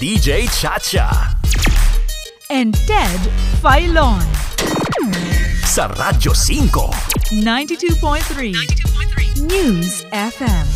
DJ Chacha. and Ted Filon. Sa Radyo 5. 92.3 News FM.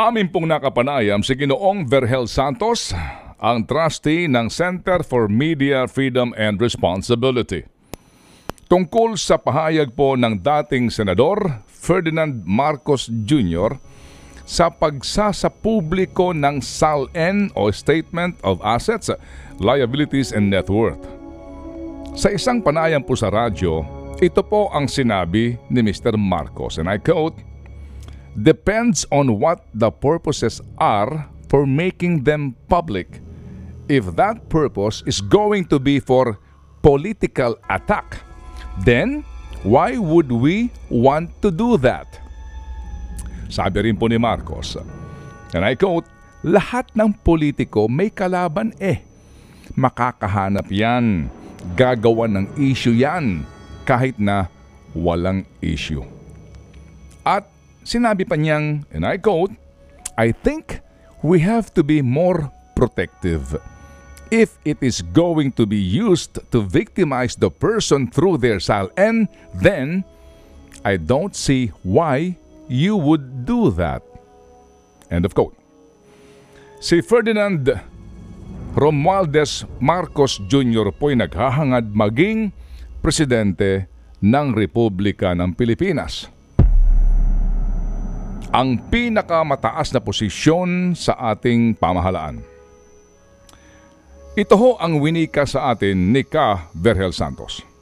Amin pong nakapanayam si Ginoong Vergel Santos, ang trustee ng Center for Media Freedom and Responsibility. Tungkol sa pahayag po ng dating Senador Ferdinand Marcos Jr. sa pagsasapubliko ng SALN o Statement of Assets, Liabilities and Net Worth. Sa isang panayam po sa radyo, ito po ang sinabi ni Mr. Marcos and I quote, depends on what the purposes are for making them public. If that purpose is going to be for political attack, then why would we want to do that? Sabi rin po ni Marcos, and I quote, lahat ng politiko may kalaban eh. Makakahanap yan. Gagawa ng issue yan kahit na walang issue. At sinabi pa niyang, and I quote, I think we have to be more protective. If it is going to be used to victimize the person through their SALN, then I don't see why you would do that. End of quote. Si Ferdinand Romualdez Marcos Jr. po'y naghahangad maging presidente ng Republika ng Pilipinas ang pinakamataas na posisyon sa ating pamahalaan. Ito ho ang winika sa atin ni Ka Vergel Santos.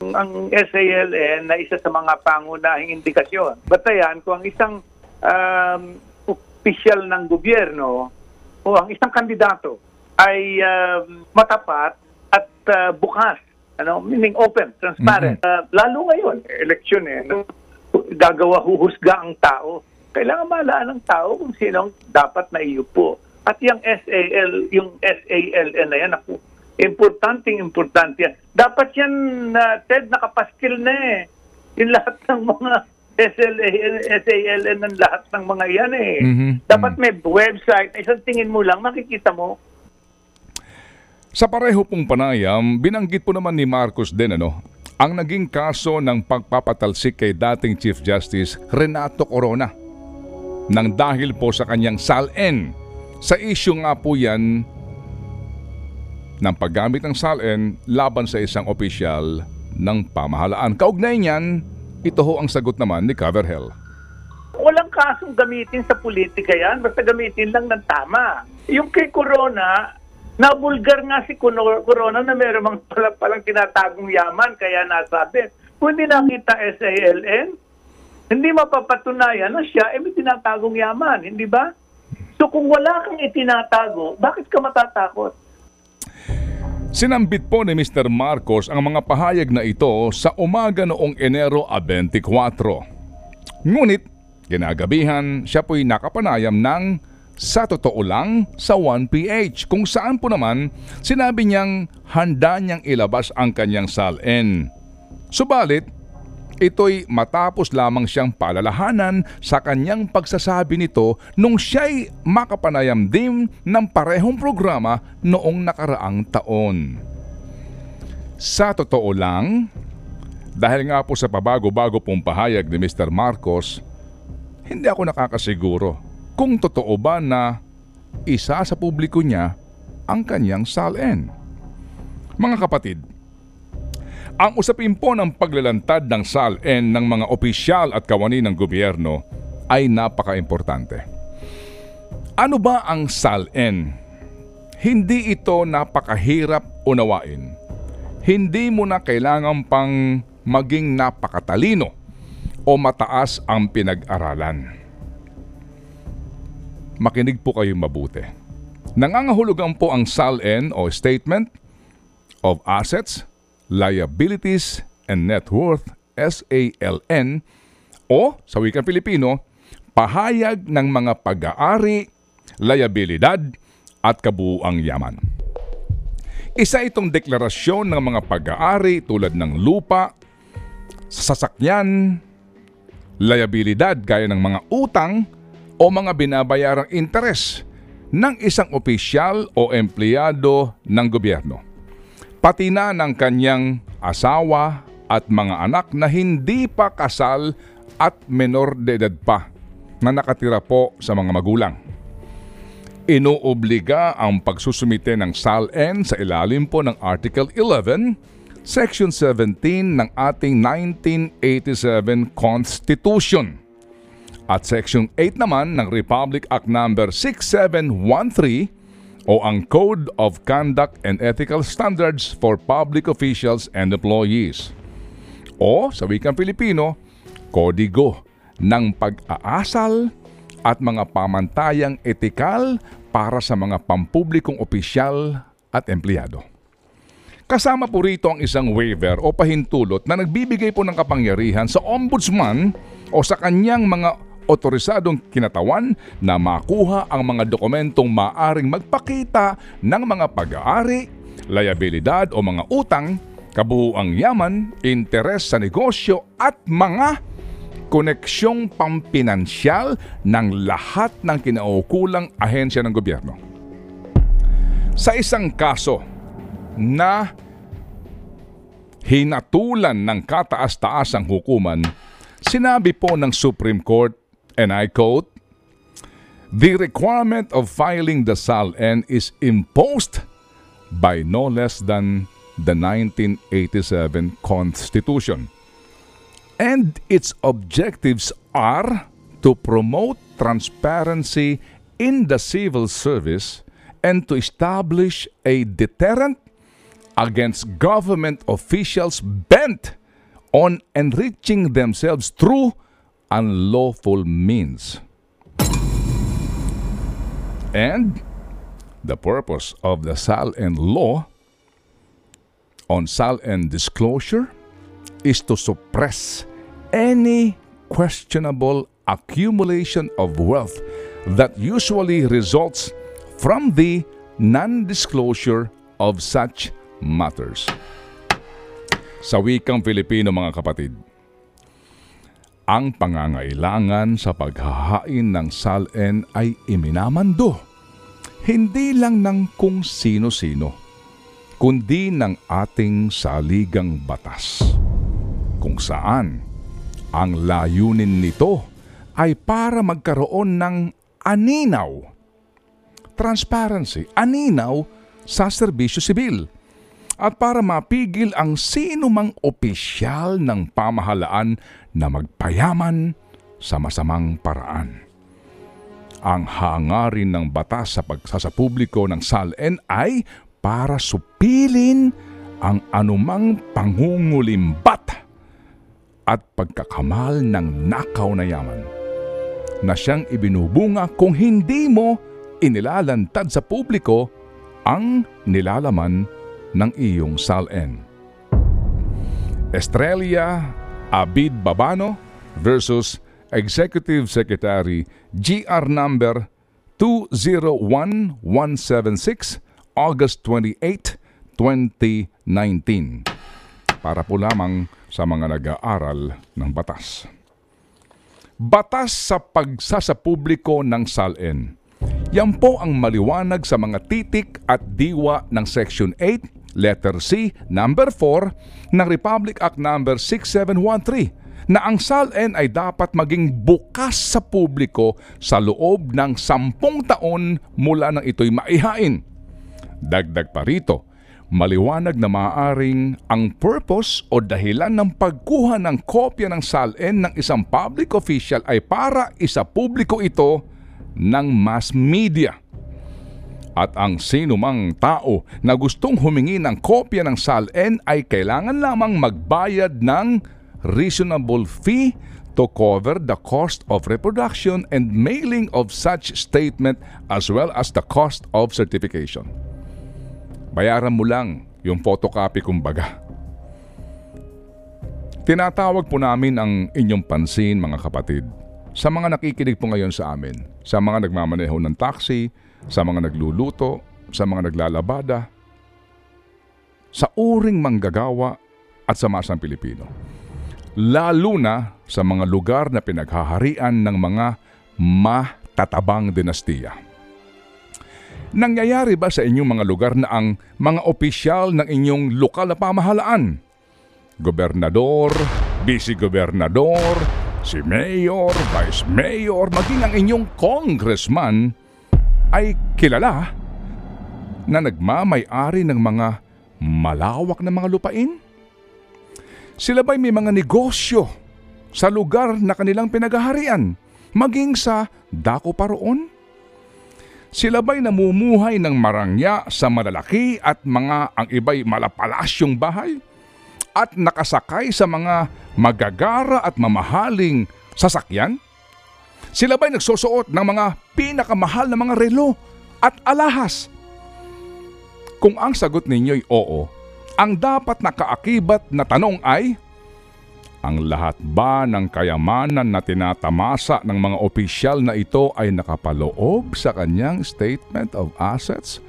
Ang SALN na isa sa mga pangunahing indikasyon. Batayan kung ang isang um, opisyal ng gobyerno o ang isang kandidato ay um, matapat at uh, bukas, ano, meaning open, transparent. Uh, lalo ngayon, eleksyon eh, no? gagawa huhusga ang tao. Kailangan malaan ng tao kung sino ang dapat na iupo. At yung SAL, yung SALN na yan, importanteng importante yan. Dapat yan, uh, Ted, nakapaskil na eh. Yung lahat ng mga SLA, SALN ng lahat ng mga yan eh. Mhm. Dapat may website, isang tingin mo lang, makikita mo. Sa pareho pong panayam, binanggit po naman ni Marcos din ano, ang naging kaso ng pagpapatalsik kay dating Chief Justice Renato Corona. Nang dahil po sa kanyang SALN. Sa issue nga po yan ng paggamit ng SALN laban sa isang opisyal ng pamahalaan. Kaugnay niyan, ito ho ang sagot naman ni Coverhell. Walang kasong gamitin sa politika yan, basta gamitin lang ng tama. Yung kay Corona, nabulgar nga si Corona na meron mang pala, palang tinatagong yaman, kaya nasabi. Kung hindi nakita SALN, hindi mapapatunayan na siya, eh may tinatagong yaman, hindi ba? So kung wala kang itinatago, bakit ka matatakot? Sinambit po ni Mr. Marcos ang mga pahayag na ito sa umaga noong Enero a 24. Ngunit, ginagabihan, siya po'y nakapanayam ng sa totoo lang sa 1PH kung saan po naman sinabi niyang handa niyang ilabas ang kanyang SALN. Subalit, ito'y matapos lamang siyang palalahanan sa kanyang pagsasabi nito nung siya'y makapanayam din ng parehong programa noong nakaraang taon. Sa totoo lang, dahil nga po sa pabago-bago pong pahayag ni Mr. Marcos, hindi ako nakakasiguro kung totoo ba na isa sa publiko niya ang kanyang SALN. Mga kapatid, ang usapin po ng paglalantad ng SALN ng mga opisyal at kawani ng gobyerno ay napaka-importante. Ano ba ang SALN? Hindi ito napakahirap unawain. Hindi mo na kailangan pang maging napakatalino o mataas ang pinag-aralan. Makinig po kayo mabuti. Nangangahulugan po ang SALN o Statement of Assets, Liabilities and Net Worth SALN o sa wikang Pilipino, pahayag ng mga pag-aari, liabilidad at kabuuang yaman. Isa itong deklarasyon ng mga pag-aari tulad ng lupa, sasakyan, liabilidad gaya ng mga utang o mga binabayarang interes ng isang opisyal o empleyado ng gobyerno. Pati na ng kanyang asawa at mga anak na hindi pa kasal at menor de edad pa na nakatira po sa mga magulang. Inuobliga ang pagsusumite ng SALN sa ilalim po ng Article 11, Section 17 ng ating 1987 Constitution at Section 8 naman ng Republic Act No. 6713 o ang Code of Conduct and Ethical Standards for Public Officials and Employees o sa wikang Pilipino, Kodigo ng Pag-aasal at mga pamantayang etikal para sa mga pampublikong opisyal at empleyado. Kasama po rito ang isang waiver o pahintulot na nagbibigay po ng kapangyarihan sa ombudsman o sa kanyang mga otorisadong kinatawan na makuha ang mga dokumentong maaring magpakita ng mga pag-aari, liabilidad o mga utang, kabuuang yaman, interes sa negosyo at mga koneksyong pampinansyal ng lahat ng kinaukulang ahensya ng gobyerno. Sa isang kaso na hinatulan ng kataas-taasang hukuman, sinabi po ng Supreme Court, and I quote, The requirement of filing the SALN is imposed by no less than the 1987 Constitution. And its objectives are to promote transparency in the civil service and to establish a deterrent against government officials bent on enriching themselves through unlawful means. And the purpose of the SALN law on SALN disclosure is to suppress any questionable accumulation of wealth that usually results from the non-disclosure of such matters. Sa wikang Filipino mga kapatid, ang pangangailangan sa paghahain ng SALN ay iminamando, hindi lang ng kung sino-sino, kundi ng ating saligang batas, kung saan ang layunin nito ay para magkaroon ng aninaw, transparency, aninaw sa serbisyo sibil at para mapigil ang sino mang opisyal ng pamahalaan na magpayaman sa masamang paraan. Ang hangarin ng batas sa pagsasapubliko ng SALN ay para supilin ang anumang pangungulimbat at pagkakamal ng nakaw na yaman na siyang ibinubunga kung hindi mo inilalantad sa publiko ang nilalaman ng iyong SALN. Estrella Abid Babano versus Executive Secretary GR number 201176 August 28, 2019 para po lamang sa mga nag-aaral ng batas. Batas sa pagsasapubliko ng SALN. Yan po ang maliwanag sa mga titik at diwa ng Section 8, Letter C, Number 4 ng Republic Act Number 6713 na ang SALN ay dapat maging bukas sa publiko sa loob ng sampung taon mula nang ito'y maihain. Dagdag pa rito, maliwanag na maaaring ang purpose o dahilan ng pagkuha ng kopya ng SALN ng isang public official ay para isa publiko ito ng mass media. At ang sino mang tao na gustong humingi ng kopya ng SALN ay kailangan lamang magbayad ng reasonable fee to cover the cost of reproduction and mailing of such statement as well as the cost of certification. Bayaran mo lang yung photocopy kumbaga. Tinatawag po namin ang inyong pansin mga kapatid sa mga nakikinig po ngayon sa amin, sa mga nagmamaneho ng taxi, sa mga nagluluto, sa mga naglalabada, sa uring manggagawa at sa masang Pilipino. lalo na sa mga lugar na pinaghaharian ng mga matatabang dinastiya. Nangyayari ba sa inyong mga lugar na ang mga opisyal ng inyong lokal na pamahalaan, gobernador, vice-gobernador, si mayor, vice mayor, maging ang inyong congressman ay kilala na nagmamay-ari ng mga malawak na mga lupain? Sila ba'y may mga negosyo sa lugar na kanilang pinagaharian, maging sa dako paroon? Sila ba'y namumuhay ng marangya sa malalaki at mga ang iba'y malapalasyong bahay? At nakasakay sa mga magagara at mamahaling sasakyan? Sila ba'y nagsusuot ng mga pinakamahal na mga relo at alahas? Kung ang sagot ninyo'y oo, ang dapat nakaakibat na tanong ay, ang lahat ba ng kayamanan na tinatamasa ng mga opisyal na ito ay nakapaloob sa kanyang Statement of Assets,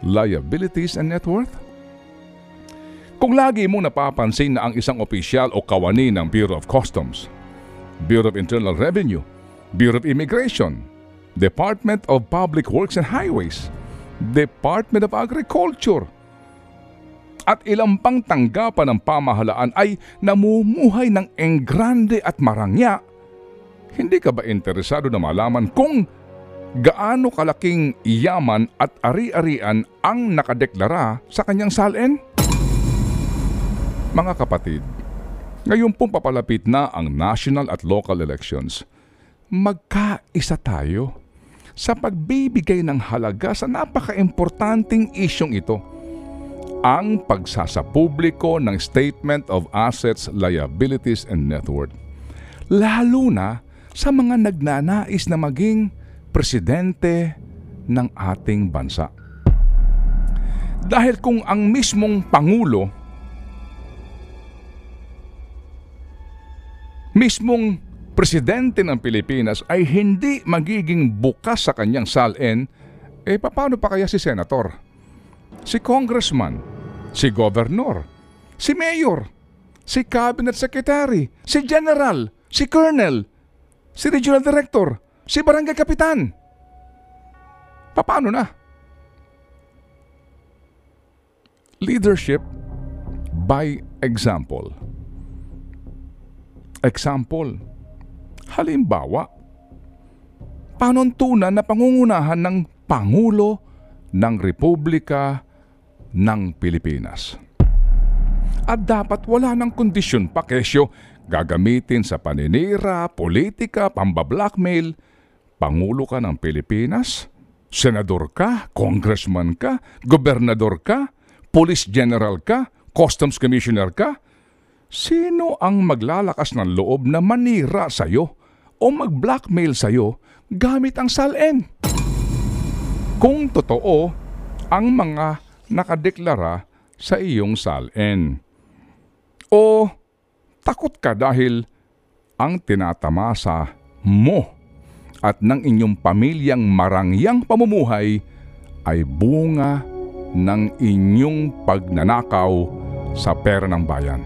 Liabilities and Net Worth? Kung lagi mo napapansin na ang isang opisyal o kawani ng Bureau of Customs, Bureau of Internal Revenue, Bureau of Immigration, Department of Public Works and Highways, Department of Agriculture, at ilang pang tanggapan ng pamahalaan ay namumuhay ng enggrande at marangya, hindi ka ba interesado na malaman kung gaano kalaking yaman at ari-arian ang nakadeklara sa kanyang salin? Mga kapatid, ngayon pong papalapit na ang national at local elections. Magkaisa tayo sa pagbibigay ng halaga sa napaka-importanting isyong ito ang pagsasapubliko ng Statement of Assets, Liabilities and Net Worth. Lalo na sa mga nagnanais na maging presidente ng ating bansa. Dahil kung ang mismong Pangulo, mismong presidente ng Pilipinas ay hindi magiging bukas sa kanyang salin, eh paano pa kaya si senator? si congressman, si governor, si mayor, si cabinet secretary, si general, si colonel, si regional director, si barangay kapitan. Paano na? Leadership by example. Example. Halimbawa, panuntunan na pangungunahan ng Pangulo ng Republika ng Pilipinas. At dapat wala ng kondisyon pa kesyo gagamitin sa paninira, politika, pambablackmail. Pangulo ka ng Pilipinas? Senador ka? Congressman ka? Gobernador ka? Police General ka? Customs Commissioner ka? Sino ang maglalakas ng loob na manira sa'yo o mag-blackmail sa'yo gamit ang SALN? Kung totoo ang mga nakadeklara sa iyong salin. O takot ka dahil ang tinatamasa mo at ng inyong pamilyang marangyang pamumuhay ay bunga ng inyong pagnanakaw sa pera ng bayan.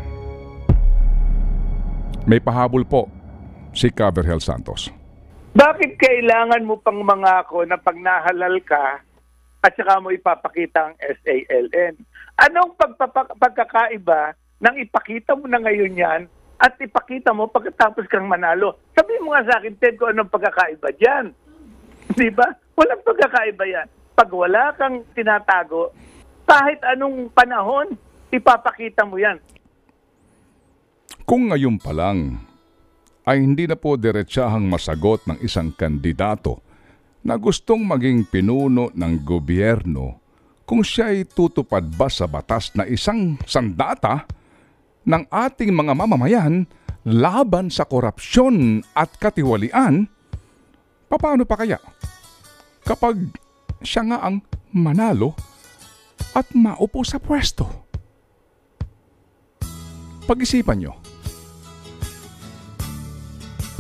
May pahabol po si Caberhel Santos. Bakit kailangan mo pang mangako na pag nahalal ka, at saka mo ipapakita ang SALN. Anong pagpapa- pagkakaiba nang ipakita mo na ngayon yan at ipakita mo pagkatapos kang manalo? Sabi mo nga sa akin, Ted, kung anong pagkakaiba dyan. Di ba? Walang pagkakaiba yan. Pag wala kang tinatago, kahit anong panahon, ipapakita mo yan. Kung ngayon pa lang ay hindi na po diretsahang masagot ng isang kandidato na gustong maging pinuno ng gobyerno kung siya ay tutupad ba sa batas na isang sandata ng ating mga mamamayan laban sa korupsyon at katiwalian, paano pa kaya? Kapag siya nga ang manalo at maupo sa pwesto. Pag-isipan nyo.